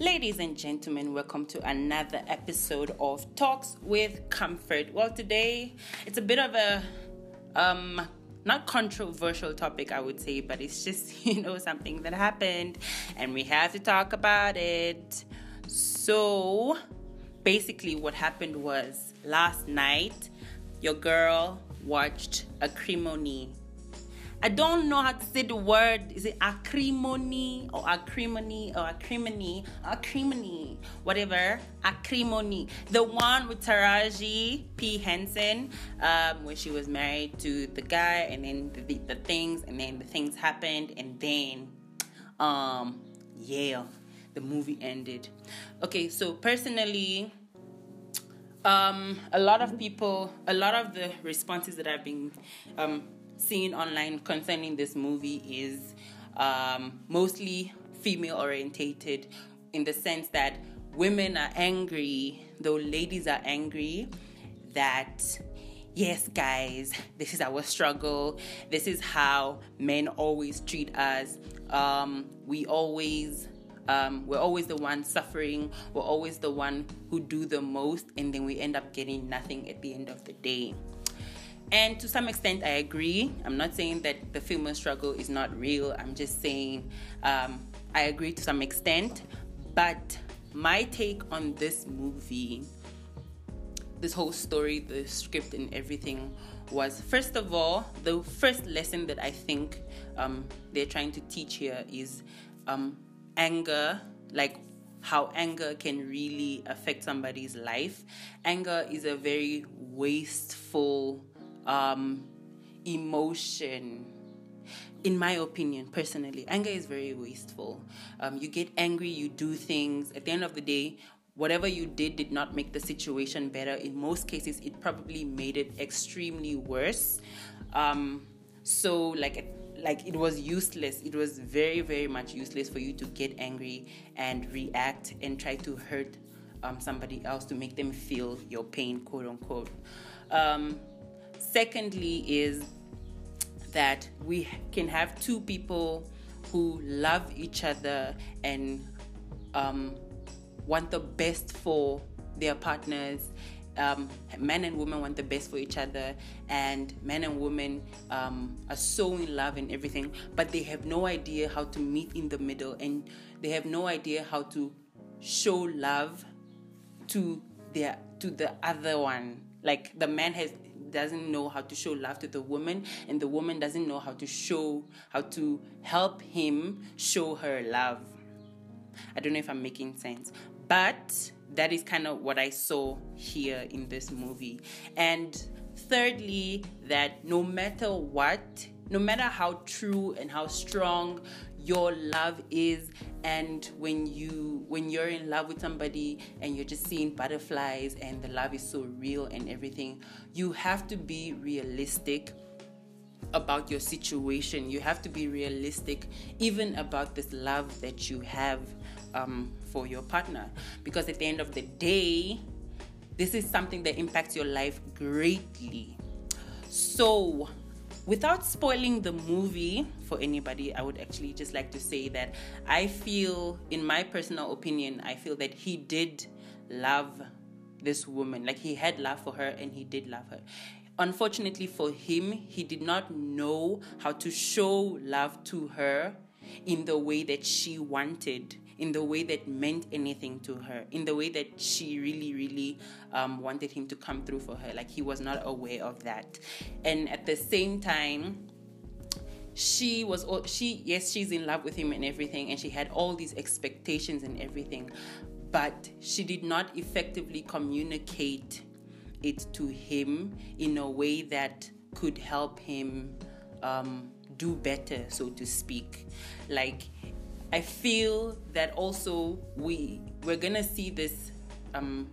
Ladies and gentlemen, welcome to another episode of Talks with Comfort. Well, today it's a bit of a um not controversial topic I would say, but it's just, you know, something that happened and we have to talk about it. So, basically what happened was last night your girl watched a Acrimony I don't know how to say the word. Is it acrimony or acrimony or acrimony? Acrimony, whatever. Acrimony. The one with Taraji P. Henson, um, when she was married to the guy, and then the, the, the things, and then the things happened, and then, um, yeah, the movie ended. Okay, so personally, um, a lot of people, a lot of the responses that I've been um, seen online concerning this movie is um, mostly female orientated in the sense that women are angry, though ladies are angry, that yes, guys, this is our struggle. This is how men always treat us. Um, we always. Um, we're always the one suffering. We're always the one who do the most, and then we end up getting nothing at the end of the day. And to some extent, I agree. I'm not saying that the female struggle is not real. I'm just saying um, I agree to some extent. But my take on this movie, this whole story, the script, and everything was first of all, the first lesson that I think um, they're trying to teach here is um, anger, like how anger can really affect somebody's life. Anger is a very wasteful um, emotion. In my opinion personally anger is very wasteful. Um, you get angry you do things. At the end of the day whatever you did did not make the situation better. In most cases it probably made it extremely worse. Um, so like like it was useless. It was very very much useless for you to get angry and react and try to hurt um, somebody else to make them feel your pain quote unquote. Um, Secondly, is that we can have two people who love each other and um, want the best for their partners. Um, men and women want the best for each other, and men and women um, are so in love and everything, but they have no idea how to meet in the middle, and they have no idea how to show love to their to the other one. Like the man has doesn't know how to show love to the woman and the woman doesn't know how to show how to help him show her love. I don't know if i'm making sense but that is kind of what i saw here in this movie. And thirdly that no matter what no matter how true and how strong your love is and when you when you're in love with somebody and you're just seeing butterflies and the love is so real and everything you have to be realistic about your situation. You have to be realistic even about this love that you have um, for your partner. Because at the end of the day this is something that impacts your life greatly. So without spoiling the movie for anybody, I would actually just like to say that I feel, in my personal opinion, I feel that he did love this woman. Like he had love for her and he did love her. Unfortunately for him, he did not know how to show love to her in the way that she wanted in the way that meant anything to her, in the way that she really, really um, wanted him to come through for her. Like he was not aware of that. And at the same time, she was she yes she's in love with him and everything and she had all these expectations and everything but she did not effectively communicate it to him in a way that could help him um, do better so to speak like I feel that also we we're gonna see this um,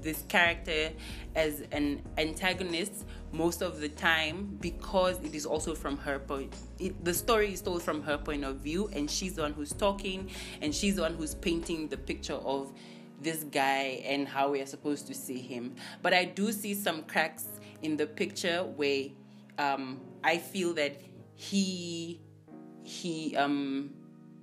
this character as an antagonist most of the time because it is also from her point it, the story is told from her point of view and she's the one who's talking and she's the one who's painting the picture of this guy and how we are supposed to see him. But i do see some cracks in the picture where um, i feel that he he um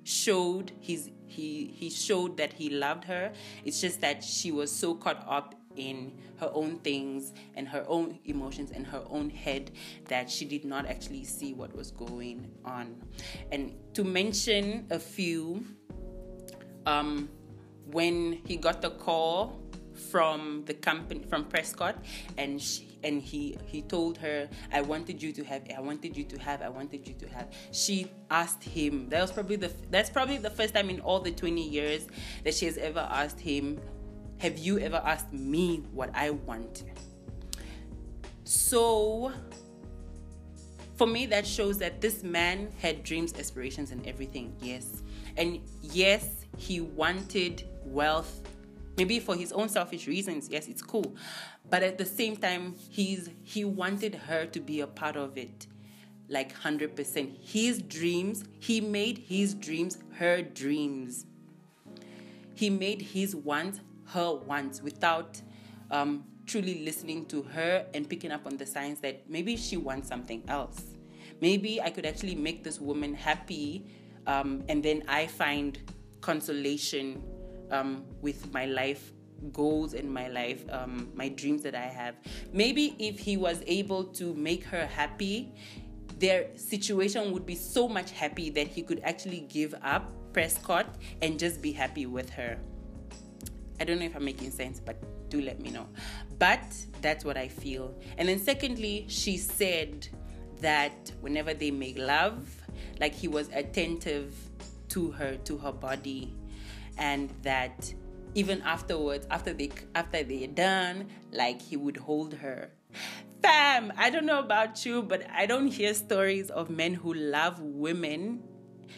showed his he he showed that he loved her. It's just that she was so caught up in her own things and her own emotions and her own head that she did not actually see what was going on. And to mention a few, um, when he got the call from the company from Prescott and she, and he he told her I wanted you to have I wanted you to have I wanted you to have. She asked him that was probably the that's probably the first time in all the 20 years that she has ever asked him have you ever asked me what I want? So for me that shows that this man had dreams aspirations and everything yes. And yes he wanted wealth maybe for his own selfish reasons yes it's cool but at the same time he's he wanted her to be a part of it. Like 100% his dreams he made his dreams her dreams. He made his wants her wants without um, truly listening to her and picking up on the signs that maybe she wants something else. Maybe i could actually make this woman happy um, and then i find consolation um, with my life goals in my life, um, my dreams that I have. Maybe if he was able to make her happy, their situation would be so much happy that he could actually give up Prescott and just be happy with her. I don't know if I'm making sense, but do let me know. But that's what I feel. And then, secondly, she said that whenever they make love, like he was attentive to her, to her body, and that even afterwards after they after they're done like he would hold her. Fam i don't know about you but i don't hear stories of men who love women.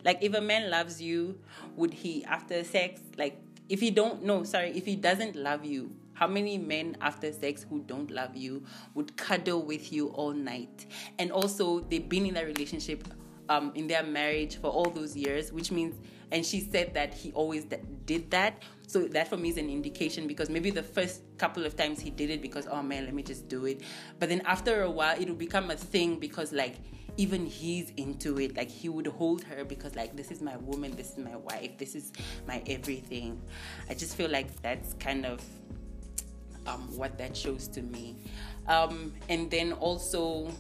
Like if a man loves you would he after sex like if he don't no sorry if he doesn't love you how many men after sex who don't love you would cuddle with you all night? And also they've been in that relationship um, in their marriage for all those years which means and she said that he always did that. So that for me is an indication because maybe the first couple of times he did it because oh man let me just do it. But then after a while it will become a thing because like even he's into it. Like he would hold her because like this is my woman this is my wife this is my everything. I just feel like that's kind of um, what that shows to me. Um, and then also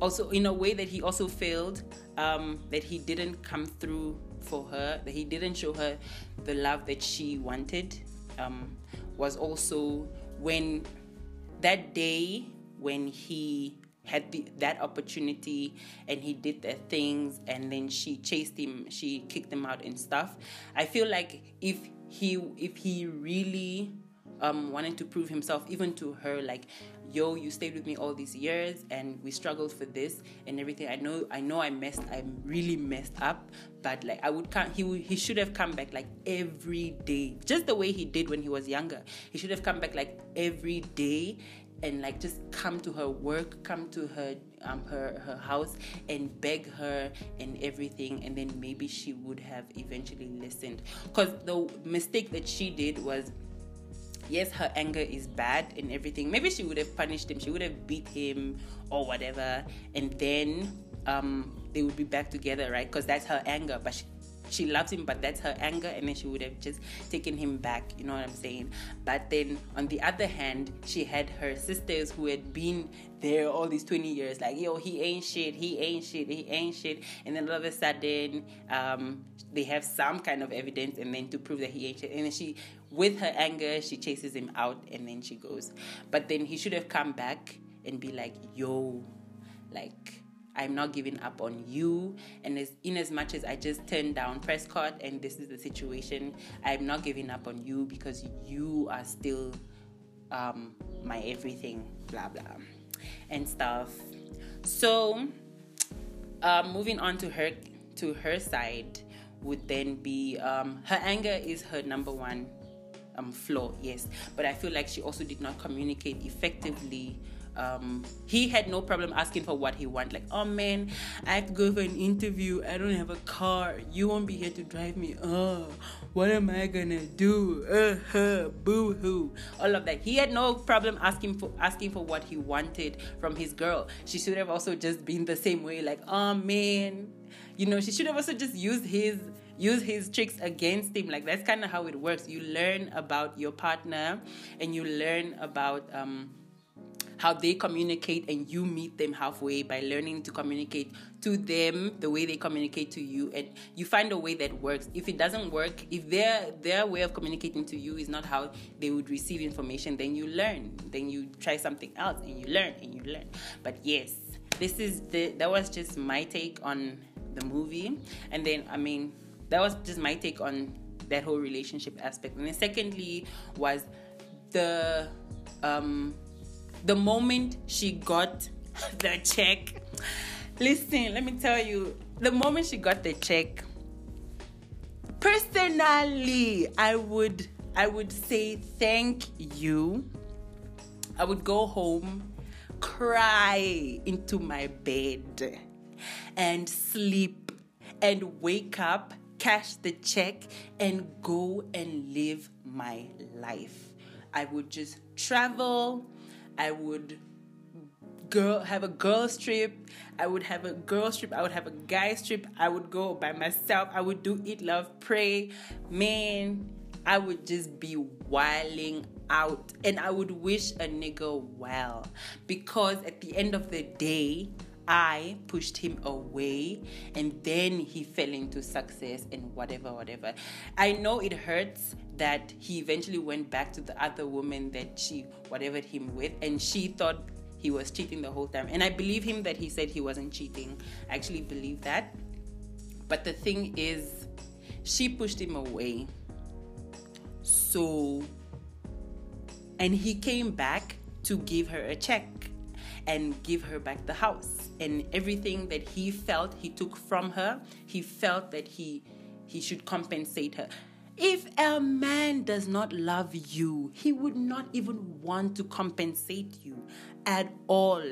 also in a way that he also failed um, that he didn't come through for her, that he didn't show her the love that she wanted, um, was also when that day when he had the, that opportunity and he did the things and then she chased him she kicked him out and stuff. I feel like if he if he really um, wanted to prove himself even to her like yo you stayed with me all these years and we struggled for this and everything. I know i know i messed i really messed up but like i would come he he should have come back like every day. Just the way he did when he was younger. He should have come back like every day and like just come to her work come to her um, her her house and beg her and everything. And then maybe she would have eventually listened. Because the mistake that she did was yes, her anger is bad and everything. Maybe she would have punished him, she would have beat him or whatever, and then um, they would be back together, right? Because that's her anger, but she, she loves him, but that's her anger, and then she would have just taken him back. You know what I'm saying? But then on the other hand, she had her sisters who had been there all these 20 years, like, yo, he ain't shit, he ain't shit, he ain't shit. And then all of a sudden, um, they have some kind of evidence, and then to prove that he ain't shit. And then she with her anger, she chases him out and then she goes. But then he should have come back and be like, yo, like, I'm not giving up on you. And as, in as much as I just turned down Prescott and this is the situation, I'm not giving up on you because you are still um, my everything, blah, blah, and stuff. So, uh, moving on to her to her side would then be um, her anger is her number one um, flaw, yes. But I feel like she also did not communicate effectively. Um, he had no problem asking for what he wanted. Like, oh man, I have to go for an interview. I don't have a car. You won't be here to drive me. Oh, what am I gonna do? Uh huh, boo hoo. All of that. He had no problem asking for asking for what he wanted from his girl. She should have also just been the same way. Like, oh man, you know, she should have also just used his use his tricks against him. Like that's kind of how it works. You learn about your partner and you learn about um how they communicate and you meet them halfway by learning to communicate to them the way they communicate to you. And you find a way that works. If it doesn't work if their their way of communicating to you is not how they would receive information then you learn. Then you try something else and you learn and you learn. But yes this is the that was just my take on the movie. And then i mean that was just my take on that whole relationship aspect and then secondly was the um the moment she got the check, listen, let me tell you, the moment she got the check, personally, I would I would say thank you. I would go home, cry into my bed, and sleep, and wake up, cash the check, and go and live my life. I would just travel, I would girl have a girls trip. I would have a girls trip. I would have a guys trip. I would go by myself. I would do eat, love, pray. Man, I would just be whiling out, and I would wish a nigga well because at the end of the day. I pushed him away and then he fell into success and whatever, whatever. I know it hurts that he eventually went back to the other woman that she whatever him with and she thought he was cheating the whole time. And i believe him that he said he wasn't cheating. I actually believe that. But the thing is she pushed him away. So and he came back to give her a check and give her back the house and everything that he felt he took from her he felt that he he should compensate her if a man does not love you, he would not even want to compensate you at all.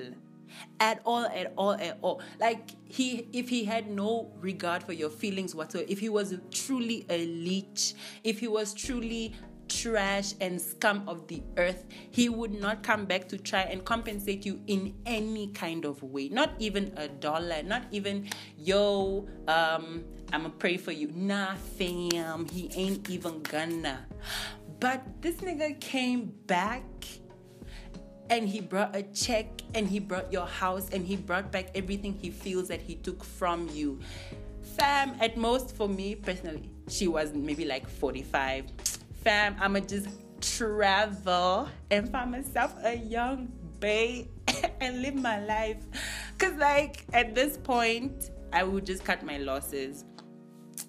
At all, at all, at all. Like he, if he had no regard for your feelings whatsoever, if he was truly a leech, if he was truly trash and scum of the earth, he would not come back to try and compensate you in any kind of way. Not even a dollar, not even, yo, um, I'ma pray for you. Nah, fam, he ain't even gonna. But this nigga came back and he brought a check and he brought your house and he brought back everything he feels that he took from you. Fam, at most for me personally, she was maybe like 45 fam, I'ma just travel and find myself a young babe and live my life. Cause like at this point, I would just cut my losses.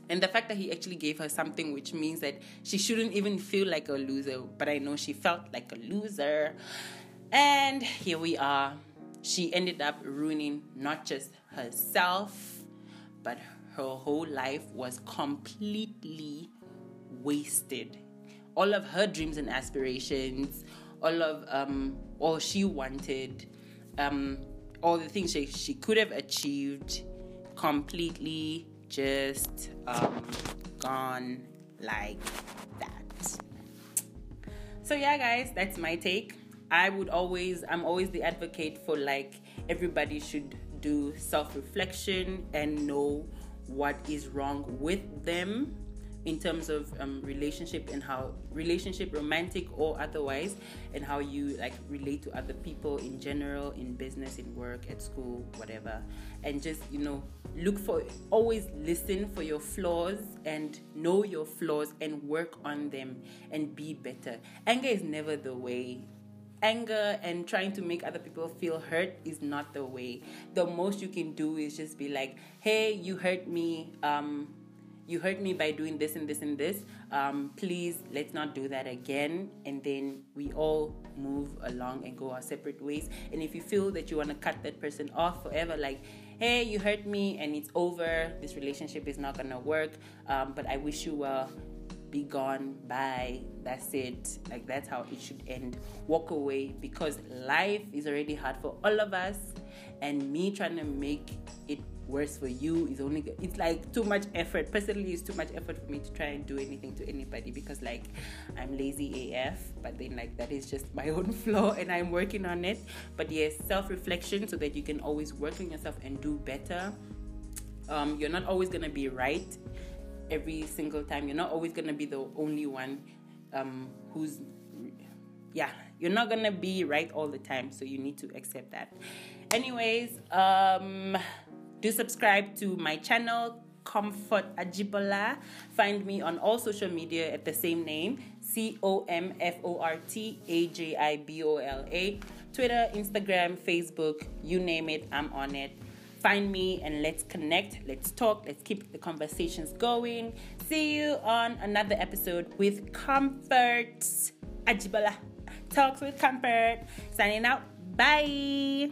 And the fact that he actually gave her something which means that she shouldn't even feel like a loser, but I know she felt like a loser. And here we are. She ended up ruining not just herself, but her whole life was completely wasted all of her dreams and aspirations, all of um, all she wanted, um, all the things she, she could have achieved, completely just um, gone like that. So yeah, guys, that's my take. I would always, I'm always the advocate for like everybody should do self reflection and know what is wrong with them in terms of um, relationship and how relationship romantic or otherwise and how you like relate to other people in general in business in work at school whatever. And just you know look for always listen for your flaws and know your flaws and work on them and be better. Anger is never the way. Anger and trying to make other people feel hurt is not the way. The most you can do is just be like hey you hurt me um you hurt me by doing this and this and this. Um, please, let's not do that again. And then we all move along and go our separate ways. And if you feel that you want to cut that person off forever, like, hey, you hurt me and it's over, this relationship is not going to work, um, but I wish you well. Be gone, bye. That's it. Like, that's how it should end. Walk away because life is already hard for all of us. And me trying to make it worse for you is only it's like too much effort personally it's too much effort for me to try and do anything to anybody because like i'm lazy af but then like that is just my own flaw and i'm working on it but yes self-reflection so that you can always work on yourself and do better um, you're not always gonna be right every single time. You're not always gonna be the only one um, who's yeah, you're not gonna be right all the time, so you need to accept that. Anyways, um, do subscribe to my channel, Comfort Ajibola. Find me on all social media at the same name, C O M F O R T A J I B O L A. Twitter, Instagram, Facebook, you name it, I'm on it. Find me and let's connect, let's talk, let's keep the conversations going. See you on another episode with Comfort Ajibola. Talks with Comfort. Signing out. Bye.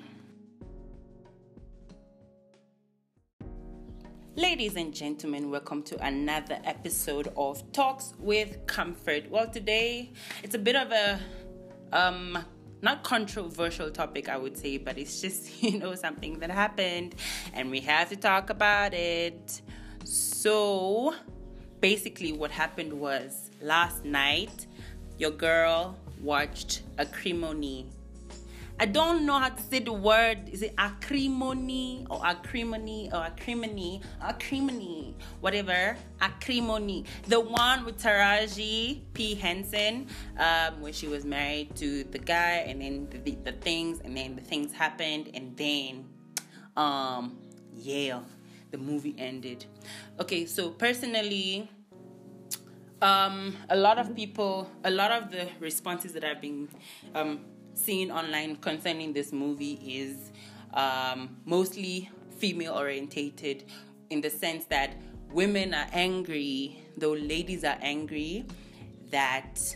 Ladies and gentlemen, welcome to another episode of Talks with Comfort. Well, today it's a bit of a um not controversial topic, I would say, but it's just, you know, something that happened and we have to talk about it. So, basically, what happened was last night, your girl watched a Acrimony I don't know how to say the word. Is it acrimony or acrimony or acrimony? Acrimony, whatever. Acrimony. The one with Taraji P. Henson, um, where she was married to the guy, and then the, the, the things, and then the things happened, and then, um, yeah, the movie ended. Okay, so personally, um, a lot of people, a lot of the responses that I've been um, seen online concerning this movie is um, mostly female orientated in the sense that women are angry, though ladies are angry, that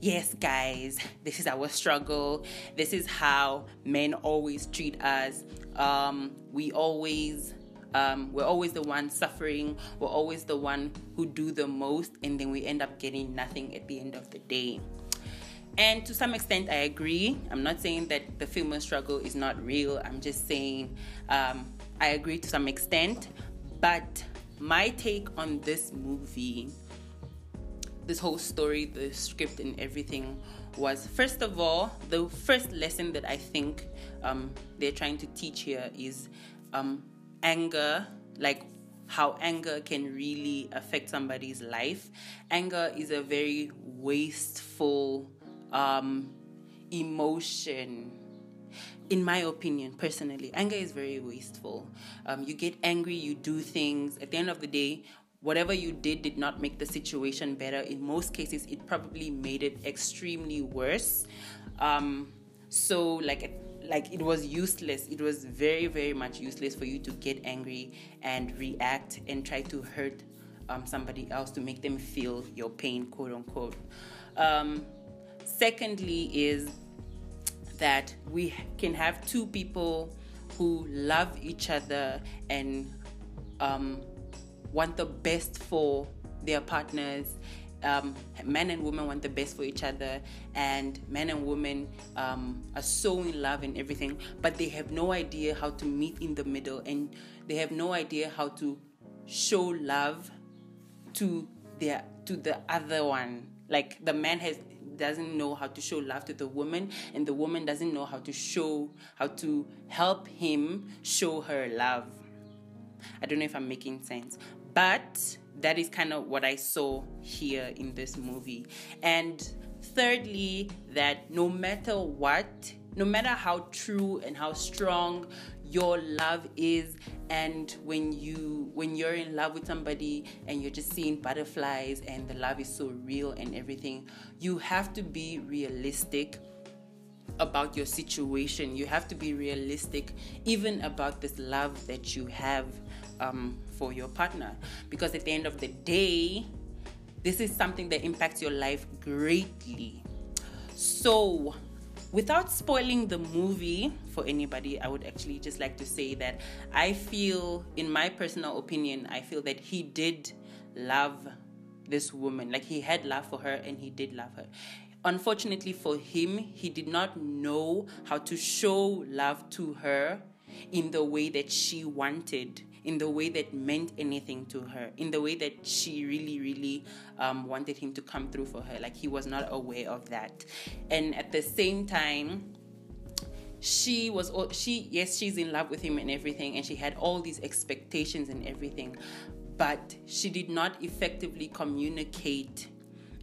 yes, guys, this is our struggle. This is how men always treat us. Um, we always. Um, we're always the one suffering. We're always the one who do the most, and then we end up getting nothing at the end of the day. And to some extent, I agree. I'm not saying that the female struggle is not real. I'm just saying um, I agree to some extent. But my take on this movie, this whole story, the script, and everything was first of all, the first lesson that I think um, they're trying to teach here is um, anger, like how anger can really affect somebody's life. Anger is a very wasteful um, emotion. In my opinion personally anger is very wasteful. Um, you get angry you do things. At the end of the day whatever you did did not make the situation better. In most cases it probably made it extremely worse. Um, so like like it was useless. It was very very much useless for you to get angry and react and try to hurt um, somebody else to make them feel your pain quote unquote. Um, Secondly, is that we can have two people who love each other and um, want the best for their partners. Um, men and women want the best for each other, and men and women um, are so in love and everything, but they have no idea how to meet in the middle, and they have no idea how to show love to their to the other one. Like the man has doesn't know how to show love to the woman and the woman doesn't know how to show how to help him show her love. I don't know if i'm making sense but that is kind of what i saw here in this movie. And thirdly that no matter what no matter how true and how strong your love is and when you when you're in love with somebody and you're just seeing butterflies and the love is so real and everything you have to be realistic about your situation. You have to be realistic even about this love that you have um, for your partner. Because at the end of the day this is something that impacts your life greatly. So without spoiling the movie for anybody, I would actually just like to say that I feel, in my personal opinion, I feel that he did love this woman. Like he had love for her and he did love her. Unfortunately for him, he did not know how to show love to her in the way that she wanted in the way that meant anything to her, in the way that she really, really um, wanted him to come through for her. Like he was not aware of that. And at the same time, she was she yes she's in love with him and everything and she had all these expectations and everything but she did not effectively communicate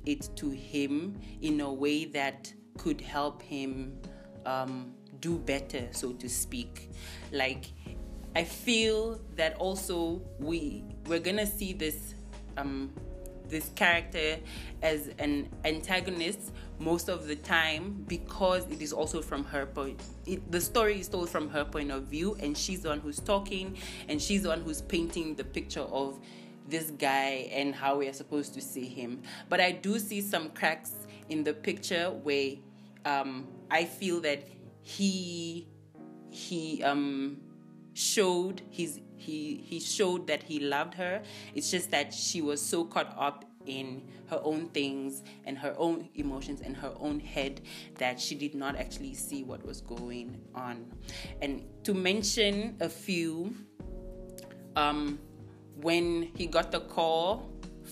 it to him in a way that could help him um, do better, so to speak. Like, I feel that also we we're gonna see this um, this character as an antagonist most of the time because it is also from her point it, the story is told from her point of view and she's the one who's talking and she's the one who's painting the picture of this guy and how we are supposed to see him. But i do see some cracks in the picture where um, i feel that he he um, showed his he he showed that he loved her. It's just that she was so caught up in her own things and her own emotions and her own head that she did not actually see what was going on. And to mention a few um, when he got the call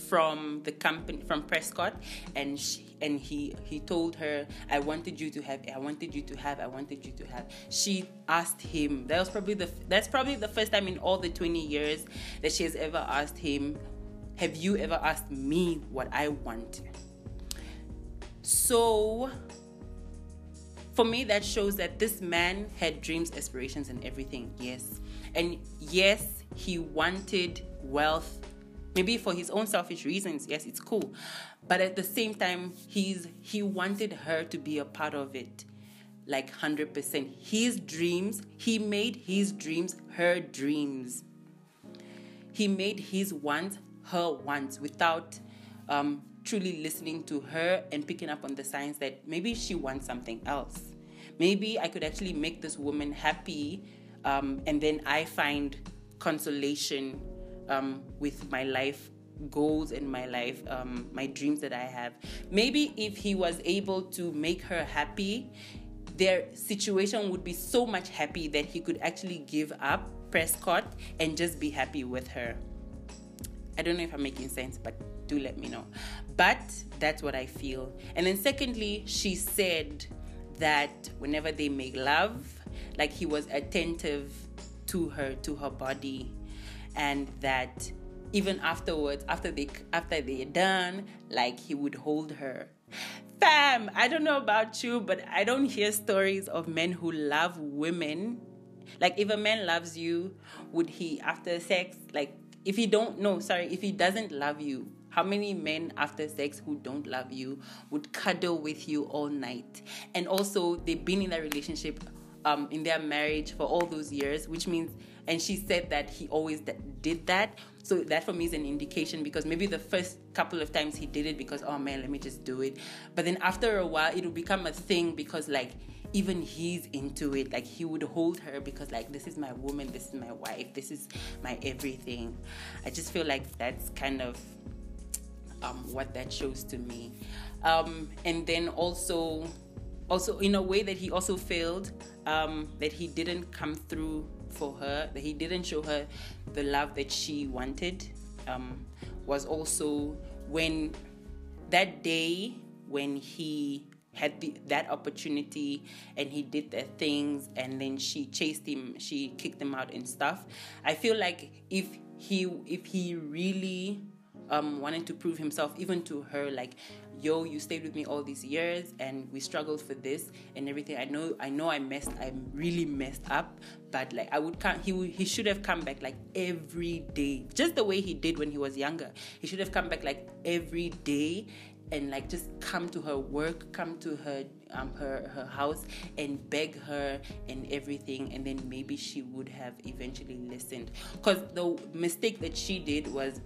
from the company from Prescott and she, and he he told her I wanted you to have I wanted you to have I wanted you to have. She asked him that was probably the that's probably the first time in all the 20 years that she has ever asked him have you ever asked me what I want? So for me that shows that this man had dreams aspirations and everything. Yes. And yes he wanted wealth maybe for his own selfish reasons yes it's cool. But at the same time he's he wanted her to be a part of it like 100% his dreams he made his dreams her dreams. He made his wants her wants without um, truly listening to her and picking up on the signs that maybe she wants something else. Maybe i could actually make this woman happy um, and then i find consolation um, with my life goals in my life, um, my dreams that I have. Maybe if he was able to make her happy, their situation would be so much happy that he could actually give up Prescott and just be happy with her. I don't know if I'm making sense, but do let me know. But that's what I feel. And then, secondly, she said that whenever they make love, like he was attentive to her, to her body, and that even afterwards after they after they're done like he would hold her. Fam i don't know about you but i don't hear stories of men who love women. Like if a man loves you would he after sex like if he don't no sorry if he doesn't love you how many men after sex who don't love you would cuddle with you all night? And also they've been in a relationship um, in their marriage for all those years which means and she said that he always did that. So that for me is an indication because maybe the first couple of times he did it because oh man let me just do it. But then after a while it will become a thing because like even he's into it. Like he would hold her because like this is my woman this is my wife this is my everything. I just feel like that's kind of um, what that shows to me. Um, and then also also in a way that he also failed um, that he didn't come through for her, that he didn't show her the love that she wanted, um, was also when that day when he had the, that opportunity and he did the things and then she chased him she kicked him out and stuff. I feel like if he if he really um, wanted to prove himself even to her like yo you stayed with me all these years and we struggled for this and everything. I know i know i messed i'm really messed up but like i would come he he should have come back like every day. Just the way he did when he was younger. He should have come back like every day and like just come to her work come to her um, her her house and beg her and everything. And then maybe she would have eventually listened. Because the mistake that she did was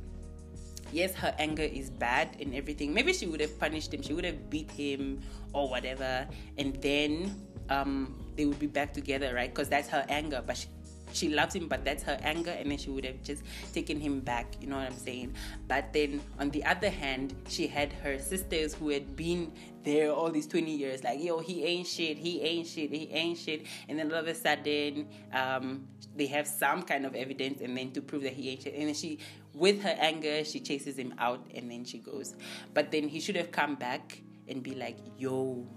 yes, her anger is bad and everything. Maybe she would have punished him, she would have beat him or whatever, and then um, they would be back together, right? Because that's her anger. But she, she loves him, but that's her anger, and then she would have just taken him back. You know what I'm saying? But then on the other hand, she had her sisters who had been there all these 20 years, like, yo, he ain't shit, he ain't shit, he ain't shit. And then all of a sudden, um, they have some kind of evidence, and then to prove that he ain't shit. And then she, with her anger, she chases him out, and then she goes. But then he should have come back and be like, yo,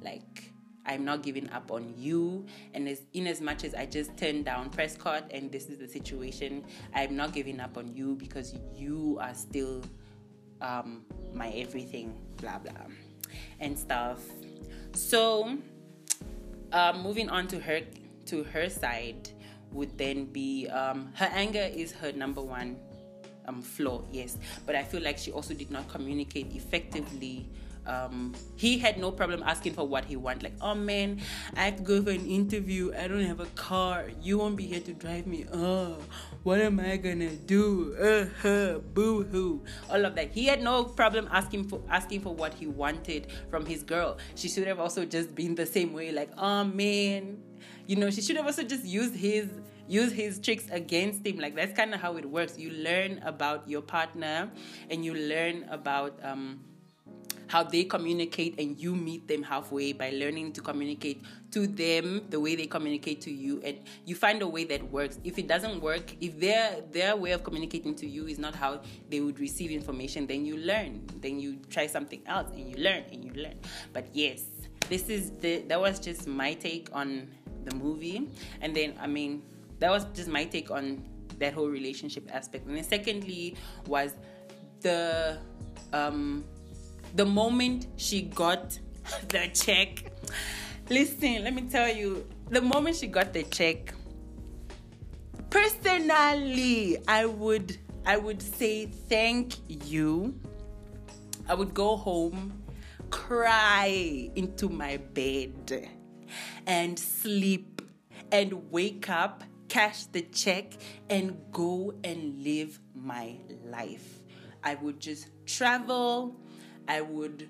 like, I'm not giving up on you. And as in as much as I just turned down Prescott and this is the situation, I'm not giving up on you because you are still um, my everything, blah blah, and stuff. So, uh, moving on to her to her side would then be um, her anger is her number one um, flaw, yes, but I feel like she also did not communicate effectively um, he had no problem asking for what he wanted. Like, oh man, I have to go for an interview. I don't have a car. You won't be here to drive me. Oh, what am I gonna do? Uh huh, boo hoo. All of that. He had no problem asking for asking for what he wanted from his girl. She should have also just been the same way. Like, oh man, you know, she should have also just used his use his tricks against him. Like that's kind of how it works. You learn about your partner and you learn about um how they communicate and you meet them halfway by learning to communicate to them the way they communicate to you. And you find a way that works. If it doesn't work if their their way of communicating to you is not how they would receive information then you learn. Then you try something else and you learn and you learn. But yes this is the that was just my take on the movie. And then i mean that was just my take on that whole relationship aspect and then secondly was the um the moment she got the check, listen, let me tell you, the moment she got the check, personally, I would I would say thank you. I would go home, cry into my bed, and sleep, and wake up, cash the check, and go and live my life. I would just travel, I would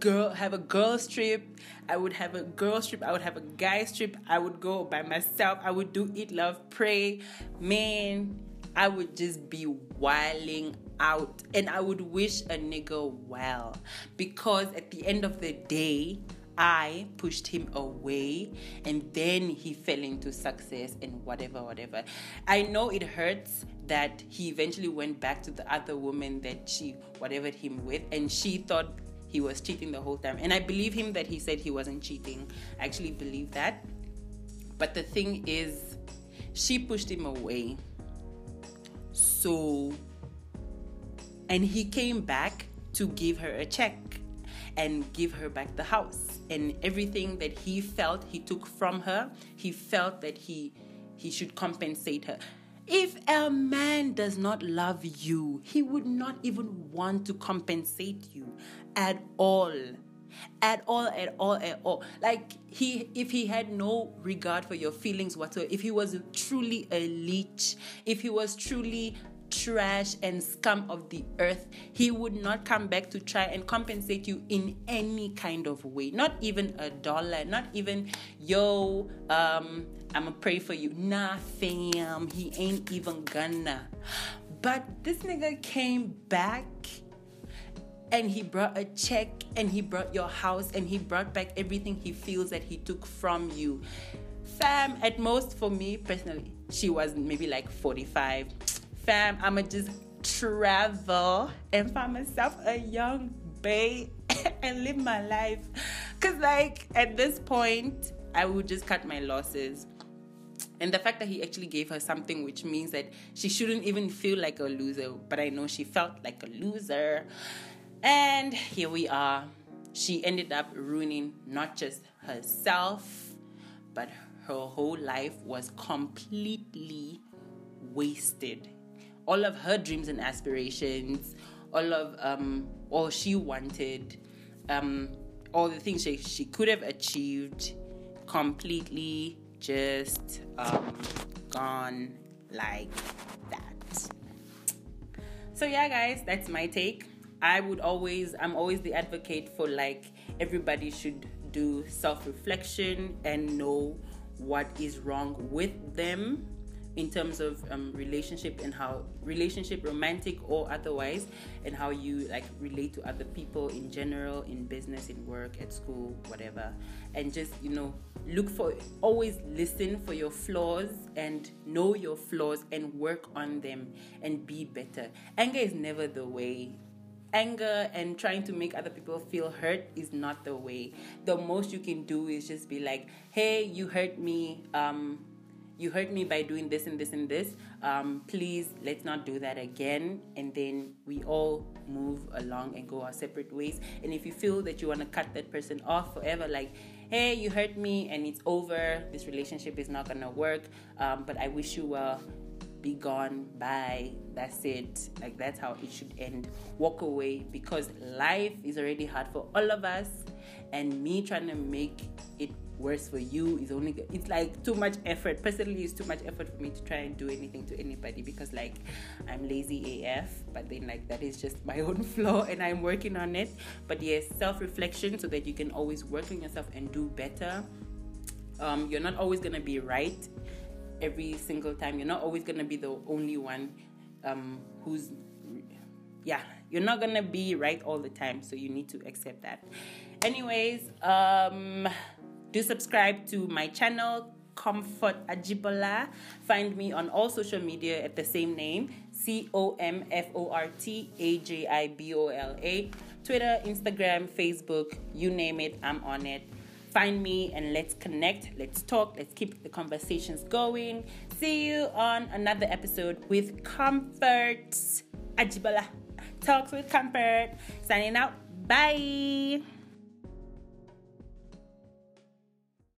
girl have a girls trip. I would have a girls trip. I would have a guys trip. I would go by myself. I would do eat, love, pray. Man, I would just be whiling out, and I would wish a nigga well because at the end of the day, I pushed him away and then he fell into success and whatever, whatever. I know it hurts that he eventually went back to the other woman that she whatever him with and she thought he was cheating the whole time. And I believe him that he said he wasn't cheating. I actually believe that. But the thing is, she pushed him away. So, and he came back to give her a check and give her back the house and everything that he felt he took from her he felt that he he should compensate her. If a man does not love you he would not even want to compensate you at all. At all at all at all. Like he if he had no regard for your feelings whatsoever if he was truly a leech if he was truly trash and scum of the earth, he would not come back to try and compensate you in any kind of way. Not even a dollar, not even, yo, um, I'ma pray for you. Nah, fam, he ain't even gonna. But this nigga came back and he brought a check and he brought your house and he brought back everything he feels that he took from you. Fam, at most for me personally, she was maybe like 45 fam, I'ma just travel and find myself a young babe and live my life. Cause like at this point, I would just cut my losses. And the fact that he actually gave her something which means that she shouldn't even feel like a loser, but I know she felt like a loser. And here we are. She ended up ruining not just herself, but her whole life was completely wasted all of her dreams and aspirations, all of um, all she wanted, um, all the things she, she could have achieved, completely just um, gone like that. So yeah, guys, that's my take. I would always, I'm always the advocate for like everybody should do self reflection and know what is wrong with them in terms of um, relationship and how relationship romantic or otherwise and how you like relate to other people in general in business in work at school whatever and just you know look for always listen for your flaws and know your flaws and work on them and be better anger is never the way anger and trying to make other people feel hurt is not the way. The most you can do is just be like, "Hey, you hurt me. Um, you hurt me by doing this and this and this. Um, please, let's not do that again." And then we all move along and go our separate ways. And if you feel that you want to cut that person off forever, like, "Hey, you hurt me and it's over. This relationship is not gonna work. Um, but I wish you well." be gone, bye, that's it. Like that's how it should end. Walk away because life is already hard for all of us, and me trying to make it worse for you is only it's like too much effort. Personally, it's too much effort for me to try and do anything to anybody because like I'm lazy AF, but then like that is just my own flaw and I'm working on it. But yes, self-reflection so that you can always work on yourself and do better. Um, you're not always gonna be right every single time. You're not always gonna be the only one um, who's yeah you're not gonna be right all the time so you need to accept that anyways um do subscribe to my channel comfort ajibola find me on all social media at the same name c-o-m-f-o-r-t-a-j-i-b-o-l-a twitter instagram facebook you name it i'm on it find me and let's connect, let's talk, let's keep the conversations going. See you on another episode with Comfort Ajibola. Talks with Comfort. Signing out. Bye.